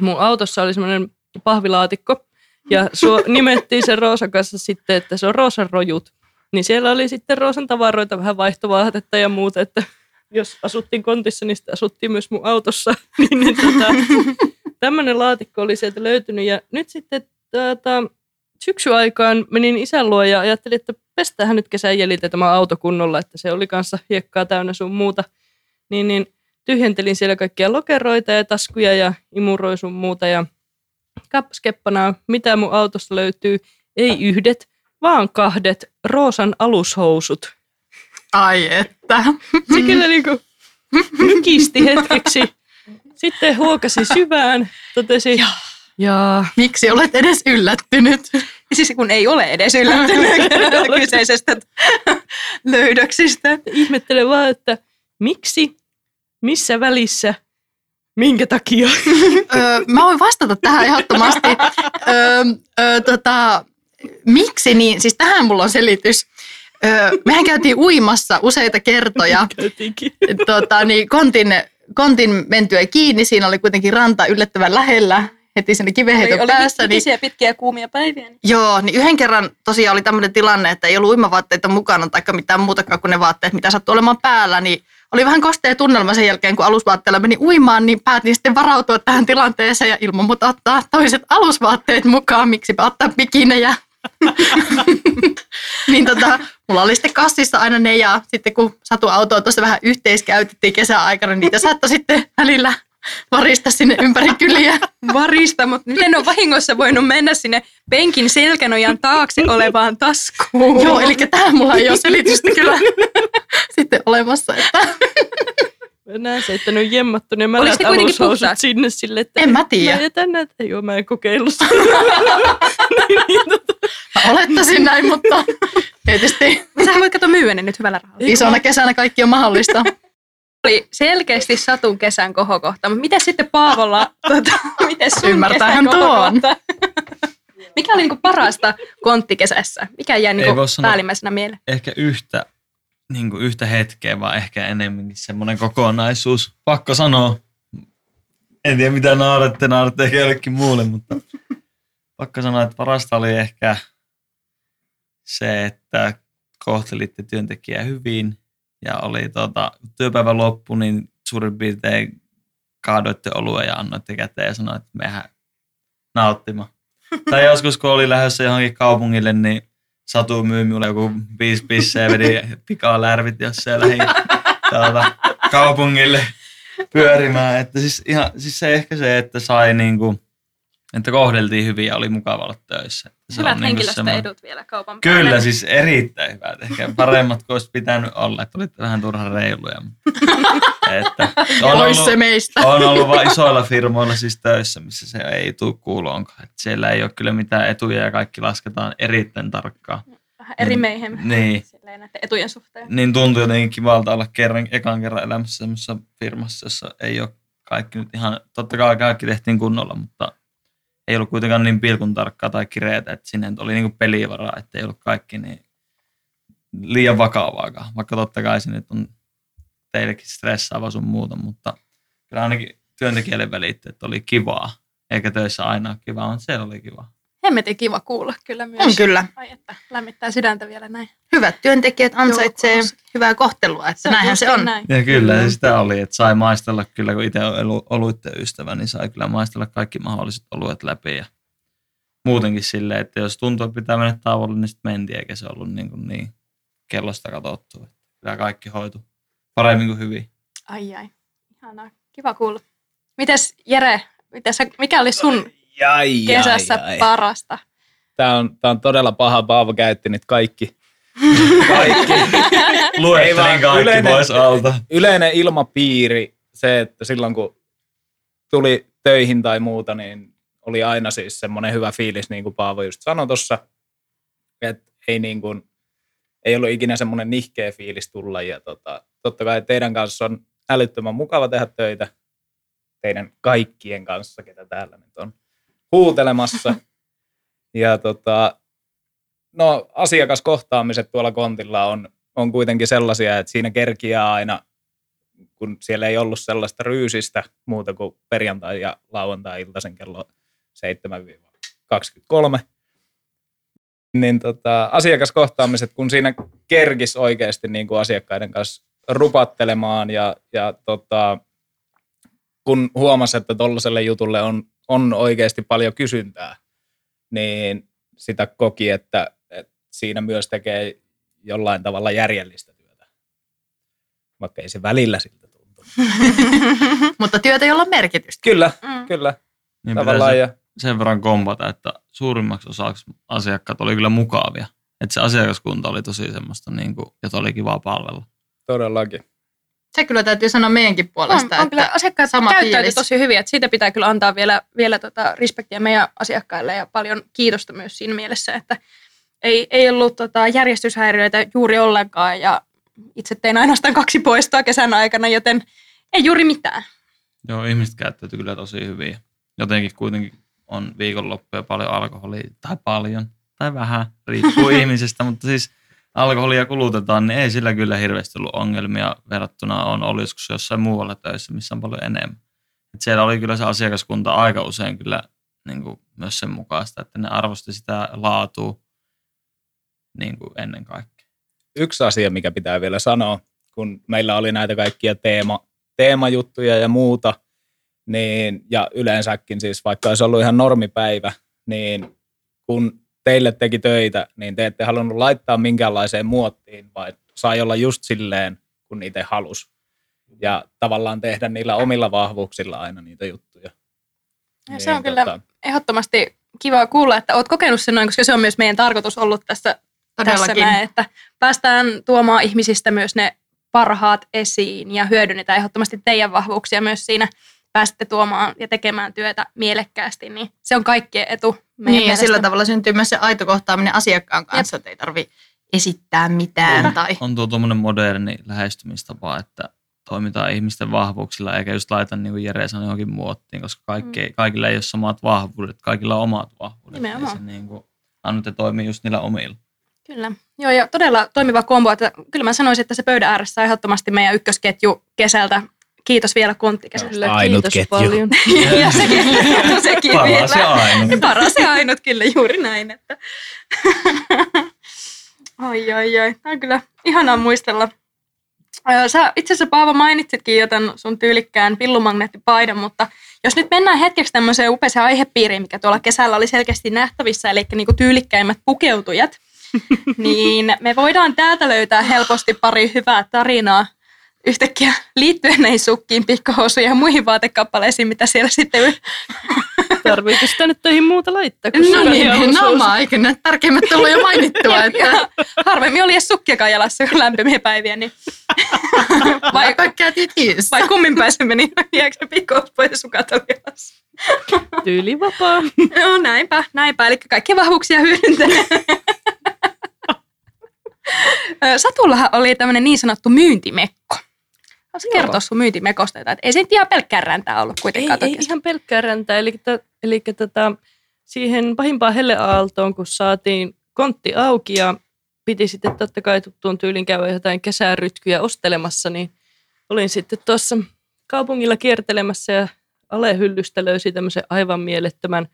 mun autossa oli semmoinen pahvilaatikko, ja suo, *laughs* nimettiin sen Roosan kanssa sitten, että se on Roosan rojut. Niin siellä oli sitten Roosan tavaroita, vähän vaihtovaatetta ja muuta, että jos asuttiin kontissa, niin sitten asuttiin myös mun autossa. *laughs* niin, niin tota, tämmöinen laatikko oli sieltä löytynyt ja nyt sitten tota, syksyaikaan menin isän luo ja ajattelin, että pestähän nyt kesän jäljiltä tämä auto kunnolla, että se oli kanssa hiekkaa täynnä sun muuta. Niin, niin tyhjentelin siellä kaikkia lokeroita ja taskuja ja imuroin sun muuta ja kappas keppanaa, mitä mun autosta löytyy, ei yhdet, vaan kahdet roosan alushousut. Ai että. Se kyllä niinku mykisti hetkeksi. Sitten huokasi syvään, totesi, jaa, Miksi olet edes yllättynyt? Siis kun ei ole edes yllättynyt *laughs* kyseisestä löydöksistä. ihmettelen vaan, että miksi, missä välissä, minkä takia. *laughs* öö, mä voin vastata tähän ehdottomasti. öö, öö, tota, miksi niin? Siis tähän mulla on selitys. Öö, mehän käytiin uimassa useita kertoja. *laughs* Käytiinkin. tota, niin kontin, kontin mentyä kiinni. Siinä oli kuitenkin ranta yllättävän lähellä. Heti sinne kiveheiton päässä. Niin, pitkiä, pitkiä kuumia päiviä. Niin. joo, niin yhden kerran tosiaan oli tämmöinen tilanne, että ei ollut uimavaatteita mukana tai mitään muutakaan kuin ne vaatteet, mitä sattui olemaan päällä. Niin oli vähän kostea tunnelma sen jälkeen, kun alusvaatteella meni uimaan, niin päätin sitten varautua tähän tilanteeseen ja ilman muuta ottaa toiset alusvaatteet mukaan. Miksipä ottaa bikinejä. *laughs* niin tota, mulla oli sitten kassissa aina ne ja sitten kun Satu autoa tuossa vähän yhteiskäytettiin kesäaikana, niin niitä saattoi sitten välillä varista sinne ympäri kyliä. Varista, mutta miten on vahingossa voinut mennä sinne penkin selkänojan taakse olevaan taskuun? Joo, eli tähän mulla ei ole selitystä kyllä *laughs* sitten olemassa. Että Näin se, että ne on jemmattu ne mälät alushousut sinne sille, että En mä tiedä. Mä jätän näitä. Joo, mä en kokeillut sitä. *laughs* niin, niin, tota, mä olettaisin näin, mutta tietysti Sähän voit katsoa myydä ne nyt hyvällä rahalla. isona kesänä kaikki on mahdollista. Oli selkeästi Satun kesän kohokohta, mutta miten sitten Paavolla, *laughs* tota, miten sun Ymmärtäähän kesän tuon. *laughs* Mikä oli niinku parasta konttikesässä? Mikä jäi niinku päällimmäisenä mieleen? Ehkä yhtä, niin kuin yhtä hetkeä, vaan ehkä enemmänkin semmoinen kokonaisuus. Pakko sanoa, En tiedä mitä nauratte, nauratte ehkä jollekin muulle, mutta pakko sanoa, että parasta oli ehkä se, että kohtelitte työntekijää hyvin ja oli tota, kun työpäivä loppu, niin suurin piirtein kaadoitte oluen ja annoitte käteen ja sanoitte, että mehän nauttimaan. *laughs* tai joskus, kun oli lähdössä johonkin kaupungille, niin Satu myy minulle joku viisi pisseä ja vedi pikaa lärvit jossain lähi tuota, kaupungille pyörimään. Että siis, ihan, siis se ehkä se, että sai niinku, että kohdeltiin hyvin ja oli mukava olla töissä. Se Hyvät on niinku semmoinen- henkilöstöedut vielä kaupan päälle. Kyllä, siis erittäin hyvät. Ehkä paremmat kuin olisi pitänyt olla, että olitte vähän turhan reiluja. *laughs* että on Ois se ollut, meistä. on ollut vain isoilla firmoilla siis töissä, missä se ei tule kuuloonkaan. Että siellä ei ole kyllä mitään etuja ja kaikki lasketaan erittäin tarkkaan. Vähän eri. Niin. Silleen näiden etujen suhteen. Niin tuntuu jotenkin kivalta olla kerran, ekan kerran elämässä semmoisessa firmassa, jossa ei ole kaikki nyt ihan, totta kai kaikki tehtiin kunnolla, mutta ei ollut kuitenkaan niin pilkun tarkkaa tai kireetä, että sinne oli niinku pelivaraa, että ei ollut kaikki niin liian vakavaakaan. Vaikka totta kai se nyt on teillekin stressaava sun muuta, mutta kyllä ainakin työntekijälle välitti, että oli kivaa. Eikä töissä aina kivaa, mutta se oli kiva. Hemmetin kiva kuulla kyllä myös. On kyllä. Ai että lämmittää sydäntä vielä näin. Hyvät työntekijät ansaitsee hyvää kohtelua, että näinhän se on. Näin. Ja kyllä mm. sitä oli, että sai maistella kyllä, kun itse on elu- oluitten ystävä, niin sai kyllä maistella kaikki mahdolliset oluet läpi. Ja muutenkin silleen, että jos tuntuu, että pitää mennä tauolle, niin sitten mentiin, eikä se ollut niin, kuin niin kellosta katsottu. Kyllä kaikki hoitu paremmin kuin hyvin. Ai ai. Ihanaa. Kiva kuulla. Mites Jere, mites mikä oli sun Jai, kesässä jai, jai. parasta? Tää on, tää on todella paha. Paavo käytti nyt kaikki. *laughs* kaikki. Luettelin vaan kaikki yleinen- pois alta. Yleinen ilmapiiri, se, että silloin kun tuli töihin tai muuta, niin oli aina siis semmoinen hyvä fiilis, niin kuin Paavo just sanoi tuossa, että ei, niin kuin, ei ollut ikinä semmoinen nihkeä fiilis tulla. Ja tota, totta kai teidän kanssa on älyttömän mukava tehdä töitä, teidän kaikkien kanssa, ketä täällä nyt on huutelemassa. Ja tota, no asiakaskohtaamiset tuolla kontilla on, on kuitenkin sellaisia, että siinä kerkiää aina, kun siellä ei ollut sellaista ryysistä muuta kuin perjantai- ja lauantai-iltaisen kello 7-23, niin tota, asiakaskohtaamiset, kun siinä kerkis oikeasti niin kuin asiakkaiden kanssa rupattelemaan ja, ja tota, kun huomasi, että tuollaiselle jutulle on, on oikeasti paljon kysyntää, niin sitä koki, että, että siinä myös tekee jollain tavalla järjellistä työtä, vaikka ei se välillä siltä tuntu. *laughs* Mutta työtä, jolla on merkitystä. Kyllä, Mm. kyllä, Niin tavallaan. Ja, sen verran kompata, että suurimmaksi osaksi asiakkaat oli kyllä mukavia. Että se asiakaskunta oli tosi semmoista, niin kuin, jota oli kiva palvella. todellakin. Se kyllä täytyy sanoa meidänkin puolesta, On, on kyllä että asiakkaat sama käyttäytyi fiilis. tosi hyvin, että siitä pitää kyllä antaa vielä, vielä tota respektiä meidän asiakkaille ja paljon kiitosta myös siinä mielessä, että ei, ei ollut tota järjestyshäiriöitä juuri ollenkaan ja itse tein ainoastaan kaksi poistoa kesän aikana, joten ei juuri mitään. Joo, ihmiset käyttäytyi kyllä tosi hyvin. Jotenkin kuitenkin on viikonloppuja paljon alkoholia, tai paljon, tai vähän, riippuu *laughs* ihmisestä, mutta siis alkoholia kulutetaan, niin ei sillä kyllä hirveästi ollut ongelmia verrattuna on ollut joskus jossain muualla töissä, missä on paljon enemmän. Et siellä oli kyllä se asiakaskunta aika usein kyllä niin kuin myös sen mukaista, että ne arvosti sitä laatua niin kuin ennen kaikkea. Yksi asia, mikä pitää vielä sanoa, kun meillä oli näitä kaikkia teema, teemajuttuja ja muuta, niin, ja yleensäkin siis vaikka olisi ollut ihan normipäivä, niin kun teille teki töitä, niin te ette halunnut laittaa minkäänlaiseen muottiin, vaan sai olla just silleen, kun niitä halus. Ja tavallaan tehdä niillä omilla vahvuuksilla aina niitä juttuja. Ja se on kyllä ehdottomasti kiva kuulla, että olet kokenut sen noin, koska se on myös meidän tarkoitus ollut tässä, tässä näin, että päästään tuomaan ihmisistä myös ne parhaat esiin ja hyödynnetään ehdottomasti teidän vahvuuksia myös siinä pääsette tuomaan ja tekemään työtä mielekkäästi, niin se on kaikkien etu. Meidän Niin, ja mielestä. sillä tavalla syntyy myös se aito kohtaaminen asiakkaan kanssa, että ei tarvi esittää mitään. Kyllä. Tai... on tuo tuommoinen moderni lähestymistapa, että toimitaan ihmisten vahvuuksilla, eikä just laita niin kuin Jere sanoi johonkin muottiin, koska kaikki, mm. kaikilla ei ole samat vahvuudet, kaikilla on omat vahvuudet. Nimenomaan. Ja se niin kuin, annatte toimia just niillä omilla. Kyllä. Joo, ja todella toimiva kombo. Että kyllä mä sanoisin, että se pöydän ääressä on ehdottomasti meidän ykkösketju kesältä kiitos vielä konttikäsestä. Kyllä, Ainut kiitos ketju. paljon. *laughs* *laughs* ja sekin, sekin Paras ja vielä. ainut. Paras ja ainut kyllä juuri näin. Että. *laughs* oi, oi, oi. Tämä on kyllä ihanaa muistella. Sä itse asiassa Paavo mainitsitkin jo tämän sun tyylikkään pillumagneettipaidan, mutta jos nyt mennään hetkeksi tämmöiseen upeaseen aihepiiriin, mikä tuolla kesällä oli selkeästi nähtävissä, eli niinku tyylikkäimmät pukeutujat, niin me voidaan täältä löytää helposti pari hyvää tarinaa yhtäkkiä liittyen näihin sukkiin, pikkuhousuihin ja muihin vaatekappaleisiin, mitä siellä sitten Tarviiko sitä nyt töihin muuta laittaa? kun No niin, on no suus? mä eikö ne tärkeimmät tullut jo mainittua, *laughs* että harvemmin oli edes sukkiakaan jalassa, lämpimiä päiviä, niin *laughs* vai, vai kummin päin se meni, jääkö se pikkuhous pois ja sukat oli jalassa? Tyylivapaa. No näinpä, näinpä, eli kaikkia vahvuuksia hyödyntäen. Ö, *laughs* Satullahan oli tämmöinen niin sanottu myyntimekko. Joo. kertoa sun myyntimekosta jotain, että ei se nyt ihan pelkkää räntää ollut Ei, kuitenkaan. ei toki. ihan pelkkää räntää. Eli, t- eli tota, siihen pahimpaan helleaaltoon, kun saatiin kontti auki ja piti sitten totta kai tuttuun tyylin käydä jotain kesärytkyjä ostelemassa, niin olin sitten tuossa kaupungilla kiertelemässä ja alehyllystä löysi tämmöisen aivan mielettömän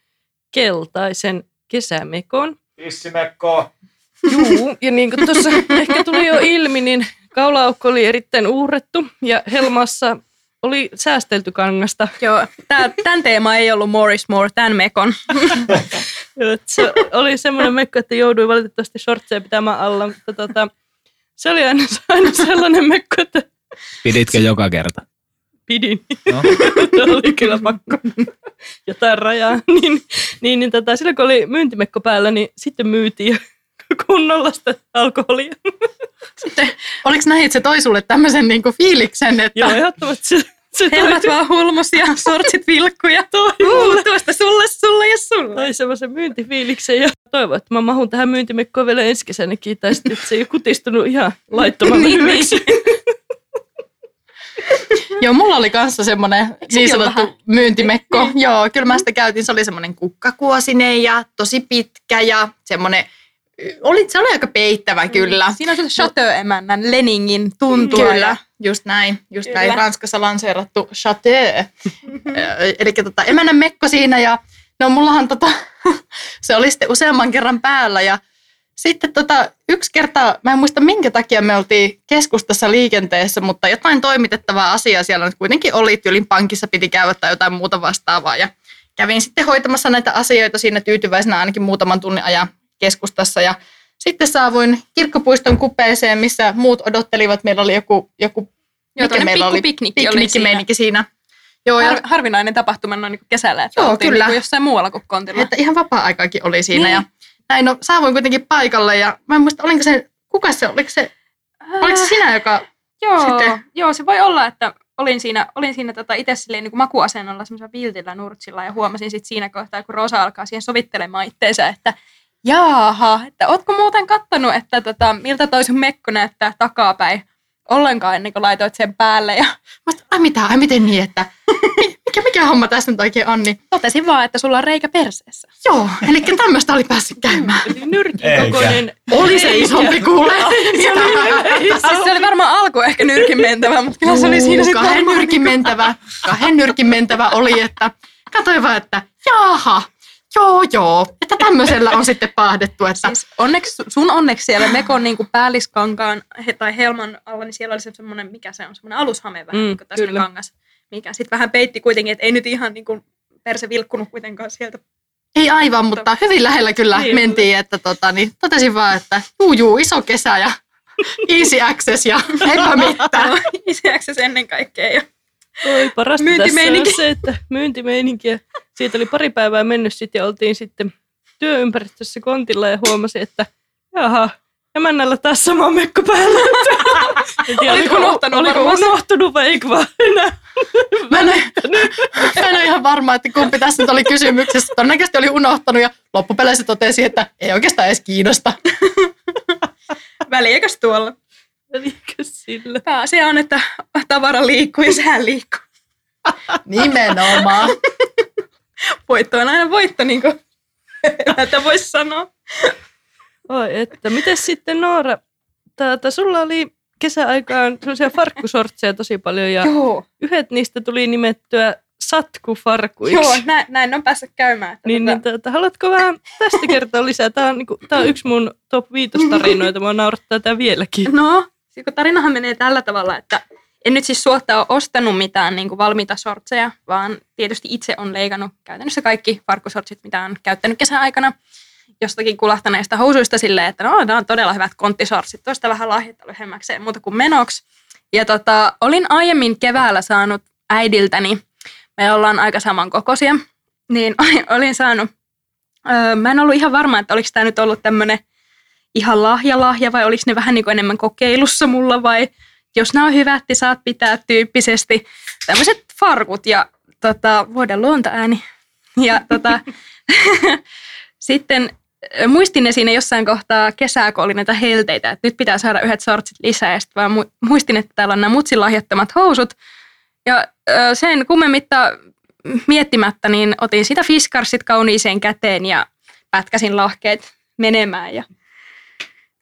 keltaisen kesämekon. Tissimekko. Juu, ja niin kuin tuossa *laughs* ehkä tuli jo ilmi, niin kaulaaukko oli erittäin uurrettu ja helmassa oli säästelty kangasta. Joo, tää, tämän teema ei ollut more is more, tämän mekon. *laughs* Se oli semmoinen mekko, että jouduin valitettavasti shortseja pitämään alla, mutta tota, se oli aina, aina sellainen mekko, että Piditkö joka kerta? pidin. No. *laughs* oli kyllä pakko jotain rajaa. niin, niin, niin tota, silloin kun oli myyntimekko päällä, niin sitten myytiin kunnolla sitä alkoholia. Sitten, oliko näin, että se toi sulle tämmöisen niinku fiiliksen, että Joo, ehdottomasti se, se toi, Helmat vaan hulmus ja sortsit vilkkuja. toi, Uh, tuosta sulle, sulle ja sulle. toi semmoisen myyntifiiliksen ja toivon, että mä mahun tähän myyntimekkoon vielä ensi kesänäkin, tai sitten, että se ei ole kutistunut ihan laittoman Niin, hyväksi. *laughs* Joo, mulla oli kanssa semmoinen niin sanottu vähän? myyntimekko. Joo, kyllä mä sitä käytin. Se oli semmoinen kukkakuosinen ja tosi pitkä ja semmoinen, oli, se oli aika peittävä kyllä. Siinä on se Chateau-emännän Leningin tuntua. Kyllä, just näin. Just Kyllä. näin Ranskassa lanseerattu chateau. Eli tota, emännän mekko siinä ja no mullahan tota, *laughs* se oli sitten useamman kerran päällä ja sitten tota, yksi kerta, mä en muista minkä takia me oltiin keskustassa liikenteessä, mutta jotain toimitettavaa asiaa siellä nyt kuitenkin oli, tyylin pankissa piti käydä tai jotain muuta vastaavaa ja kävin sitten hoitamassa näitä asioita siinä tyytyväisenä ainakin muutaman tunnin ajan keskustassa ja sitten saavuin kirkkopuiston kupeeseen, missä muut odottelivat. Meillä oli joku, joku Joo, mikä meillä oli? pikkupiknikki oli siinä. Siinä. Joo, ja Har, harvinainen tapahtuma noin niin kesällä, että Joo, kyllä. Niin jossain muualla kuin kontilla. että ihan vapaa-aikaakin oli siinä. Niin. Ja näin, no saavuin kuitenkin paikalle ja mä en muista, olinko se, kuka se, oliko se, oliko se sinä, joka, Joo, Sitten- joo, se voi olla, että olin siinä, olin siinä tota itse silleen niin kuin makuasennolla semmoisella viltillä nurtsilla ja huomasin sitten siinä kohtaa, kun Rosa alkaa siihen sovittelemaan itteensä, että jaaha, että ootko muuten kattonut, että tota, miltä toi sun mekko näyttää takapäin ollenkaan ennen kuin laitoit sen päälle ja mä sanoin, ai mitä, ai miten niin, että *laughs* mikä, mikä homma tässä nyt oikein on, niin totesin vaan, että sulla on reikä perseessä. joo, eli tämmöistä oli päässyt käymään. Eli nyrkin kokoinen. Oli se isompi kuule. *laughs* Siis se oli varmaan alku ehkä nyrkin mentävä, mutta kyllä se oli siinä sitten kahden nyrkin mentävä, kahden nyrkin mentävä oli, että katsoin vaan, että jaaha, joo joo, että tämmöisellä on sitten paahdettu, että Siis onneksi, sun onneksi siellä Mekon niin kuin päälliskankaan he, tai helman alla, niin siellä oli se semmoinen, mikä se on, semmoinen alushame vähän Mm, niin kuin tässä kyllä. kangas, mikä sitten vähän peitti kuitenkin, että ei nyt ihan niin kuin perse vilkkunut kuitenkaan sieltä. Ei aivan, mutta hyvin lähellä kyllä Niin. mentiin, että tota, niin totesin vaan, että juu, juu, iso kesä ja *laughs* easy access ja eipä mitään. Iseäksesi ennen kaikkea. Ja Oi, parasta tässä Myyntimeininki. on se, että myyntimeininki. Siitä oli pari päivää mennyt sitten ja oltiin sitten työympäristössä kontilla ja huomasin, että jaha, emännällä taas sama mekko päällä. *laughs* Tiedä, Olit unohtanut oliko unohtunut vai eikö vaan enää. *laughs* Mä en, mä en ole ihan varma, että kumpi tässä nyt oli kysymyksessä. Todennäköisesti oli unohtanut ja loppupeleissä totesi, että ei oikeastaan edes kiinnosta. *laughs* väliäkös tuolla. Elikö sillä? Pääasia on, että tavara liikkuu ja sehän liikkuu. Nimenomaan. Voitto on aina voitto, niin kuin *laughs* että voisi sanoa. Oi, että miten sitten Noora, tata, sulla oli kesäaikaan sellaisia farkkusortseja tosi paljon ja Joo, yhdet niistä tuli nimettyä satkufarkuiksi. joo näin, näin on päässyt käymään. Että Niin, tota, niin tuota, haluatko vähän tästä kertoa lisää? Tämä on, niinku, tää on yksi mun top 5 tarinoita, mua naurattaa tämä vieläkin. No, siis kun tarinahan menee tällä tavalla, että en nyt siis suotta ole ostanut mitään niin kuin valmiita sortseja, vaan tietysti itse on leikannut käytännössä kaikki farkkusortsit, mitä on käyttänyt kesän aikana jostakin kulahtaneista housuista silleen, että no, nämä on todella hyvät konttisortsit, tuosta vähän lahjetta lyhyemmäkseen muuta kuin menoksi. Ja tota, olin aiemmin keväällä saanut äidiltäni, me ollaan aika samankokoisia, niin olin, *laughs* olin saanut, öö, mä en ollut ihan varma, että oliko tämä nyt ollut tämmöinen ihan lahja lahja vai oliko ne vähän niin kuin enemmän kokeilussa mulla vai jos nämä on hyvät, niin saat pitää tyyppisesti tämmöiset farkut ja tota, vuoden luontoääni. Ja tota, *laughs* sitten muistin siinä jossain kohtaa kesää, kun oli näitä helteitä, että nyt pitää saada yhdet sortsit lisää. Ja sitten muistin, että täällä on nämä mutsin lahjattomat housut. Ja sen kummemmitta miettimättä, niin otin sitä fiskarsit kauniiseen käteen ja pätkäsin lahkeet menemään. Ja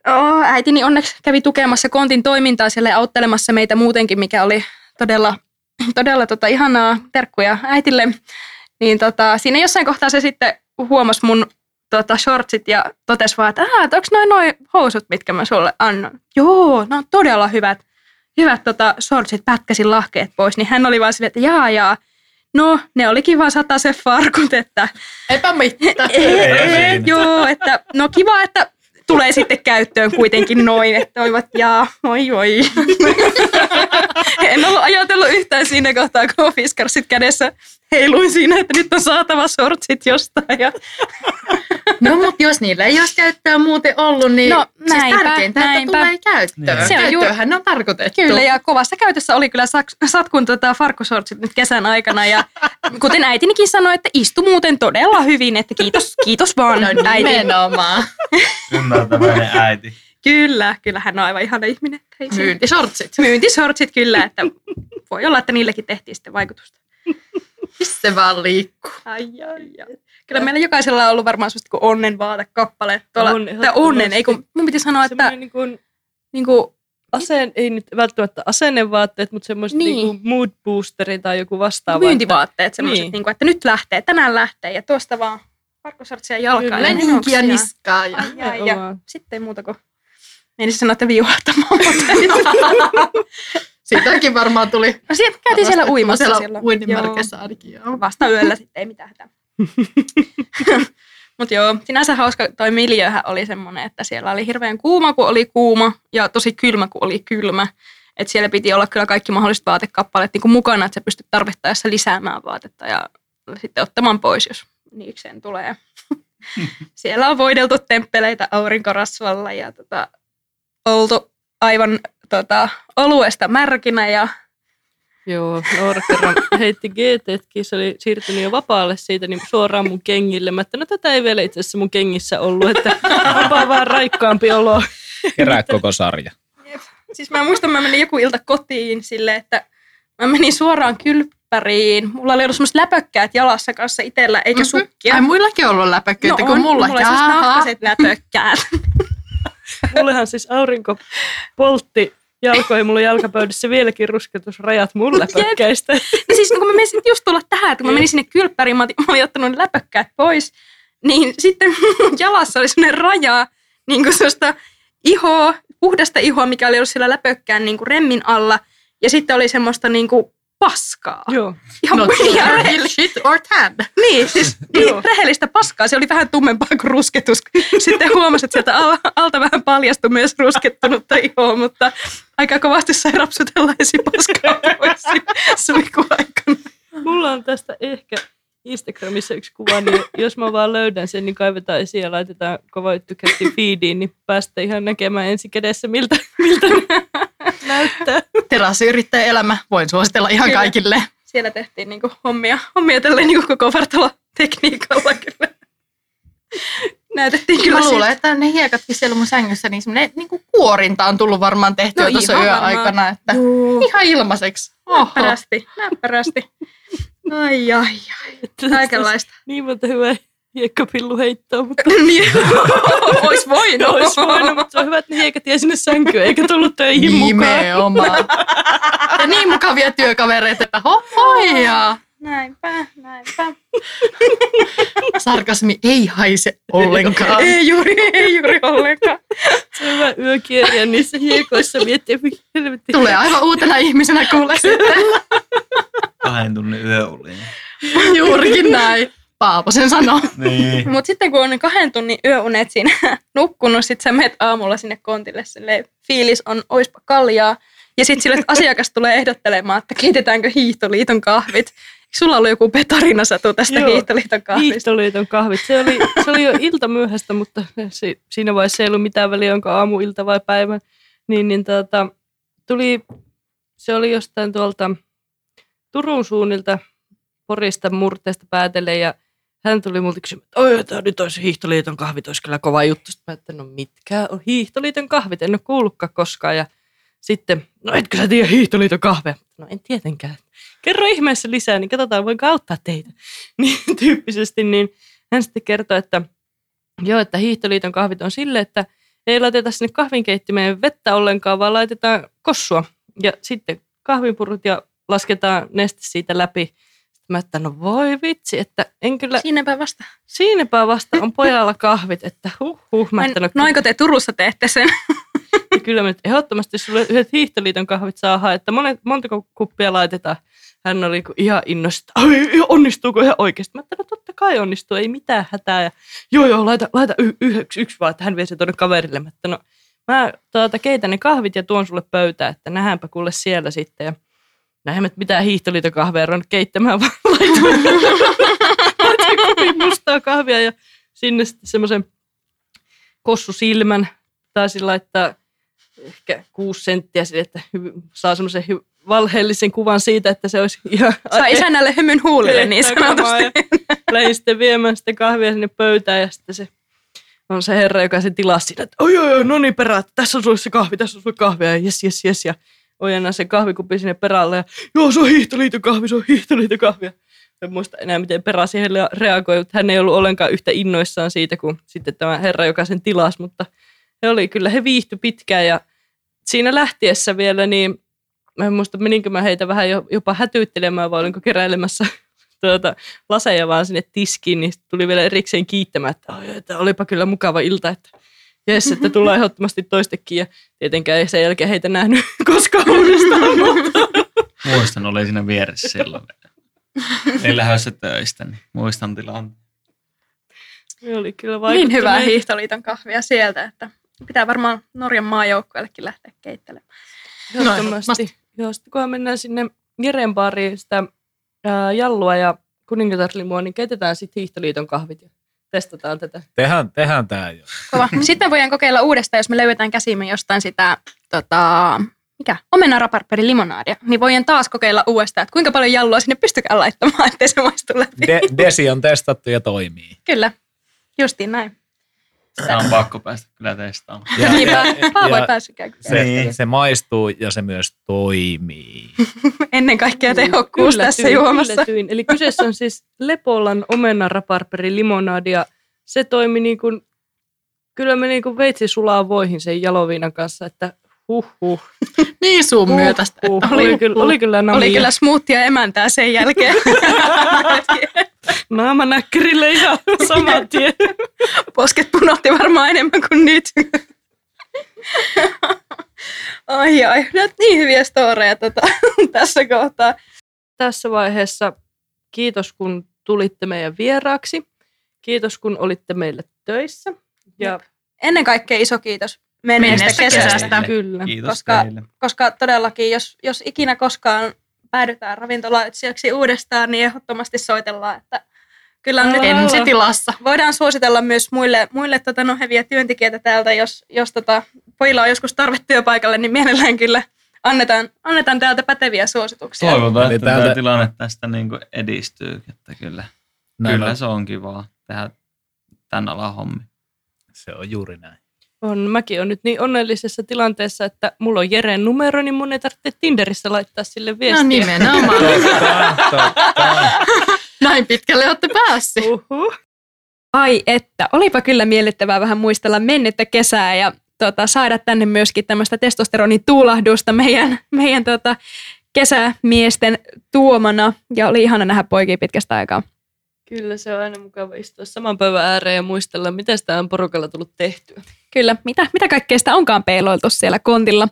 Oh, äitini onneksi kävi tukemassa kontin toimintaa siellä ja auttelemassa meitä muutenkin, mikä oli todella, todella tota, ihanaa terkkuja äitille. Niin tota, siinä jossain kohtaa se sitten huomasi mun tota, shortsit ja totesi vaan, että, että onko noin noin housut, mitkä mä sulle annan. Joo, ne on todella hyvät, hyvät tota, shortsit, pätkäsin lahkeet pois. Niin hän oli vaan silleen, että jaa jaa, no ne olikin vaan se farkut, että Epämitta. *laughs* ei, Ei ei, joo, että no kiva, että tulee sitten käyttöön kuitenkin noin, että olivat jaa, oi oi. *laughs* En ollut ajatellut yhtään siinä kohtaa, kun fiskarsit kädessä heiluin siinä, että nyt on saatava sortsit jostain. Ja No mutta jos niillä ei olisi käyttöä muuten ollut, niin No, siis näinpä, tärkeintä, että näinpä. tulee käyttöön. Niin. Se on ju- Käyttöönhän ne on tarkoitettu. Kyllä, ja kovassa käytössä oli kyllä satkun tota farkkusortsit nyt kesän aikana. Ja kuten äitinikin sanoi, että istu muuten todella hyvin, että kiitos, kiitos vaan No äiti. nimenomaan. Ymmärtäväinen äiti. Kyllä, kyllä hän on aivan ihana ihminen. Ei siinä- Myyntisortsit. myyntisortsit kyllä, että voi olla, että niillekin tehtiin sitten vaikutusta. Se vaan liikkuu. Ai, ai, ai. Kyllä meillä jokaisella on ollut varmaan sellaista kuin onnen vaatekappale. Tuolla, On, tai onnen, ei kun mun piti sanoa, että niin kuin, niin kuin, aseen, ei nyt välttämättä asennevaatteet, mutta semmoiset Niin. niin. mood boosteri tai joku vastaava. myyntivaatteet, semmoiset, niin. Kuin, että nyt lähtee, tänään lähtee ja tuosta vaan farkkusortsia jalkaan. Kyllä. ja niskaa. Ja... Ai, ai, ja Nimenomaan. sitten ei muuta kuin Meinasin sanoa, että viuhahtamaan, *laughs* Siitäkin varmaan tuli. no, sieltä käytiin siellä uimassa Siellä silloin. uinninmerkeissä ainakin. Joo. Vasta yöllä sitten ei mitään hätää. *laughs* Mutta joo, sinänsä hauska toi miljöhän oli semmoinen, että siellä oli hirveän kuuma, kun oli kuuma, ja tosi kylmä, kun oli kylmä. Et siellä piti olla kyllä kaikki mahdolliset vaatekappaleet niin mukana, että sä pystyt tarvittaessa lisäämään vaatetta ja sitten ottamaan pois, jos niikseen tulee. *laughs* siellä on voideltu temppeleitä aurinkorasvalla ja tota, oltu aivan tota, oluesta märkinä ja Joo, Noora kerran heitti GTtkin, se oli siirtynyt jo vapaalle siitä niin suoraan mun kengille. Mä että no tätä ei vielä itse asiassa mun kengissä ollut, että onpa vaan raikkaampi olo. Kerää koko sarja. Siis mä muistan, mä menin joku ilta kotiin silleen, että mä menin suoraan kylppäriin. Mulla oli ollut semmoiset läpökkäät jalassa kanssa itsellä, eikä Mhm. sukkia. Ai muillakin ollut läpäkköitä no kuin on, mulla. mulla oli siis Jaha. nahkaset läpökkäät. Mullehan siis aurinko poltti jalkoja, mulla jalkapöydässä vieläkin rusketusrajat mun läpökkäistä. No siis kun mä menin just tulla tähän, että kun mä menin sinne kylppäriin, mä, otin, mä olin ottanut läpökkäät pois, niin sitten jalassa oli semmoinen raja, niin kuin sellaista ihoa, puhdasta ihoa, mikä oli ollut siellä läpökkään niin kuin remmin alla, ja sitten oli semmoista niin kuin paskaa. Joo. Ihan, No, ihan real shit or tan. *laughs* Niin, *laughs* siis niin, rehellistä paskaa. Se oli vähän tummempaa kuin rusketus. *laughs* Sitten huomasin, että sieltä al- alta vähän paljastui myös ruskettunutta ihoa, mutta aika kovasti sai rapsutella esipaskaa pois siinä suikuaikana. Mulla on tästä ehkä Instagramissa yksi kuva, niin jos mä vaan löydän sen, niin kaivetaan esiin ja laitetaan kova juttu kätti feediin, niin päästä ihan näkemään ensi kädessä, miltä, miltä näyttää. Terassiyrittäjän elämä. Voin suositella ihan Kyllä. kaikille. Siellä tehtiin niinku hommia, hommia tälleen niinku koko vartalotekniikalla kyllä. Näytettiin kyllä Mä luulen, että ne hiekatkin siellä mun sängyssä, niin semmoinen niin kuorinta on tullut varmaan tehtyä No tuossa ihan yöaikana. Että Juu. ihan ilmaiseksi. Oho. Näppärästi, näppärästi. Ai, ai, ai. Kaikenlaista. Niin monta hyvää hiekkapillu heittää, mutta *laughs* niin, *laughs* ois voinut. olisi voinut, mutta se on hyvä, että ne hiekat jäi sinne sänkyyn, eikä tullut töihin mukaan. Nimenomaan. *laughs* Ja niin mukavia työkavereita, että hohoja. Näinpä, näinpä. Sarkasmi ei haise ollenkaan. Ei juuri, ei juuri ollenkaan. Se on hyvä yökierjä niissä hiekoissa miettiä, mikä helvetti. Tulee aivan uutena ihmisenä kuule sitten. Kahden tunnin yöuliin. Juurikin näin. Paavo sen sanoo. *laughs* Niin. Mutta sitten kun on ne kahden tunnin yöunet siinä *laughs* nukkunut, sit sä menet aamulla sinne kontille, silleen, fiilis on, oispa kaljaa. Ja sitten sille, että asiakas tulee ehdottelemaan, että keitetäänkö Hiihtoliiton kahvit. Sulla ollut joku petarina satu tästä Joo. Hiihtoliiton kahvista? Hiihtoliiton kahvit. Se oli, se oli jo ilta myöhäistä, mutta se, siinä vaiheessa ei ollut mitään väliä, onko aamu, ilta vai päivä. Niin, niin tota, tuli, se oli jostain tuolta Turun suunnilta, Porista murteesta päätellen ja hän tuli multa kysymään, että oi, tämä nyt olisi Hiihtoliiton kahvit, olisi kyllä kova juttu. Sitten mä että no mitkä on Hiihtoliiton kahvit, en ole kuullutkaan koskaan. Ja sitten, no etkö sä tiedä Hiihtoliiton kahveja? No en tietenkään. Kerro ihmeessä lisää, niin katsotaan, voinko auttaa teitä. *laughs* Niin tyyppisesti, niin hän sitten kertoi, että joo, että Hiihtoliiton kahvit on sille, että ei laiteta sinne kahvinkeittimeen vettä ollenkaan, vaan laitetaan kossua. Ja sitten kahvinpurut ja lasketaan neste siitä läpi. Mä että no voi vitsi, että en kyllä, Siinäpä vasta. siinäpä vasta on pojalla *laughs* kahvit, että huh huh. Mä että no, Noinko te Turussa teette sen? ja kyllä me nyt ehdottomasti sulle yhdet Hiihtoliiton kahvit saa että monet, montako kuppia laitetaan. Hän oli kuin ihan innossa, että "Ai, onnistuuko ihan oikeasti. Mä että no totta kai onnistuu, ei mitään hätää. Ja, joo joo, laita, laita y- yksi, yksi vaan, että hän vie se tuonne kaverille. Mä että no mä tuota, keitän ne kahvit ja tuon sulle pöytään, että nähdäänpä kuule siellä sitten. Ja että mitään Hiihtoliiton kahvia ruvennut keittämään, vaan *laughs* laitoin, laitoin kupin mustaa kahvia ja sinne sitten semmoisen kossusilmän taisi laittaa ehkä kuusi senttiä sille, että saa semmoisen valheellisen kuvan siitä, että se olisi ihan... Saa isännälle hymyn huulille niin sanotusti. Lähdin sitten viemään sitä kahvia sinne pöytään ja sitten se on se herra, joka se tilasi siinä, että oi oi oi, no niin perä, tässä on sulle se kahvi, tässä on sulle kahvia ja jes jes jes ja ojennan sen kahvikupin sinne perälle ja joo se on hiihtoliiton kahvi, se on hiihtoliiton kahvi. En muista enää, miten perä siihen reagoi, mutta hän ei ollut ollenkaan yhtä innoissaan siitä kuin sitten tämä herra, joka sen tilasi, mutta he oli kyllä, he viihtyi pitkään ja siinä lähtiessä vielä, niin mä en muista, meninkö mä heitä vähän jo- jopa hätyyttelemään vai olinko keräilemässä *laughs* tuota, laseja vaan sinne tiskiin, niin tuli vielä erikseen kiittämään, että, "Oi, että olipa kyllä mukava ilta, että jes, että tullaan ehdottomasti toistekin ja tietenkään ei sen jälkeen heitä nähnyt *laughs* koskaan uudestaan, *laughs* mutta Muistan, oli siinä vieressä silloin. Ei lähdössä töistä, niin muistan tilanteen. se oli kyllä Niin hyvää Hiihtoliiton kahvia sieltä, että pitää varmaan Norjan maajoukkueellekin lähteä keittelemään. Ehdottomasti. Joo, sitten kunhan mennään sinne Jeren baariin sitä ää, jallua ja kuningatarlimua, niin keitetään sitten Hiihtoliiton kahvit ja testataan tätä. Tehdään, tehdään tämä jo. Kova. *laughs* Sitten me voidaan kokeilla uudestaan, jos me löydetään käsimme jostain sitä, tota, mikä, omena raparperi limonaadia, niin voidaan taas kokeilla uudestaan, että kuinka paljon jalloa sinne pystykään laittamaan, ettei se maistu läpi. De- Desi on testattu ja toimii. Kyllä, justiin näin. Tämä on pakko päästä kyllä testaamaan. Ja, ei ja päässytkään se, Niin. se maistuu ja se myös toimii. *laughs* Ennen kaikkea tehokkuus tässä Yllätyin, juomassa. yllätyin. Eli kyseessä on siis Lepolan omena raparperi limonadi ja se toimi niin kuin, kyllä me niin kuin veitsi sulaa voihin sen jaloviinan kanssa, että huh huh. Niin sun myötästä. huh, että oli, kyllä, oli kyllä namia. Oli kyllä smoothia emäntää sen jälkeen. *laughs* Naamanäkkärille ihan saman tien. Posket punotti varmaan enemmän kuin nyt. *laughs* ai ai, näet niin hyviä storeja tota, *laughs* tässä kohtaa. Tässä vaiheessa kiitos kun tulitte meidän vieraaksi. Kiitos kun olitte meille töissä. Ja Ennen kaikkea iso kiitos menneestä Menneestä kesästä, kesästä. kyllä. Kiitos Koska- teille. koska todellakin jos, jos ikinä koskaan päädytään ravintolaetsijöksi uudestaan, niin ehdottomasti soitellaan, että kyllä on nyt Ensitilassa. voidaan suositella myös muille, muille tota, noheviä työntekijöitä täältä, jos, jos tota, pojilla on joskus tarve työpaikalle, niin mielellään kyllä annetaan, annetaan täältä päteviä suosituksia. Toivotaan, että täältä- tämä tilanne tästä niin kuin edistyy. Että kyllä, Näin kyllä on. se on kivaa tehdä tämän alan hommi. Se on juuri näin. On, mäkin on nyt niin onnellisessa tilanteessa, että mulla on Jeren numero, niin mun ei tarvitse Tinderissä laittaa sille viestiä. No nimenomaan. Totta, totta. Näin pitkälle olette päässyt. Uhuh. Ai että, olipa kyllä miellyttävää vähän muistella mennyttä kesää ja tota, saada tänne myöskin tämmöistä testosteronin tuulahdusta meidän, meidän tota, kesämiesten tuomana. Ja oli ihana nähdä poikia pitkästä aikaa. Kyllä se on aina mukava istua saman päivän ääreen ja muistella, miten sitä on porukalla tullut tehtyä. Kyllä, mitä, mitä kaikkea sitä onkaan peiloiltu siellä kontilla.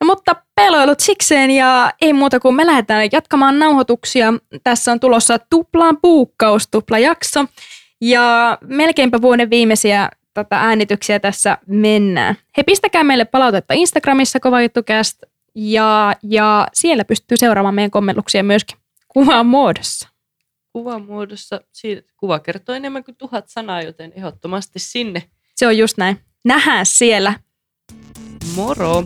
No, mutta peiloilut sikseen ja ei muuta kuin me lähdetään jatkamaan nauhoituksia. Tässä on tulossa tuplaan puukkaus, tuplajakso. Ja melkeinpä vuoden viimeisiä tota, äänityksiä tässä mennään. He pistäkää meille palautetta Instagramissa Kova Juttucast ja, ja siellä pystyy seuraamaan meidän kommelluksia myöskin kuvan muodossa. Kuvan muodossa, siitä, kuva kertoo enemmän kuin tuhat sanaa, joten ehdottomasti sinne. Se on just näin. Nähdään siellä. Moro!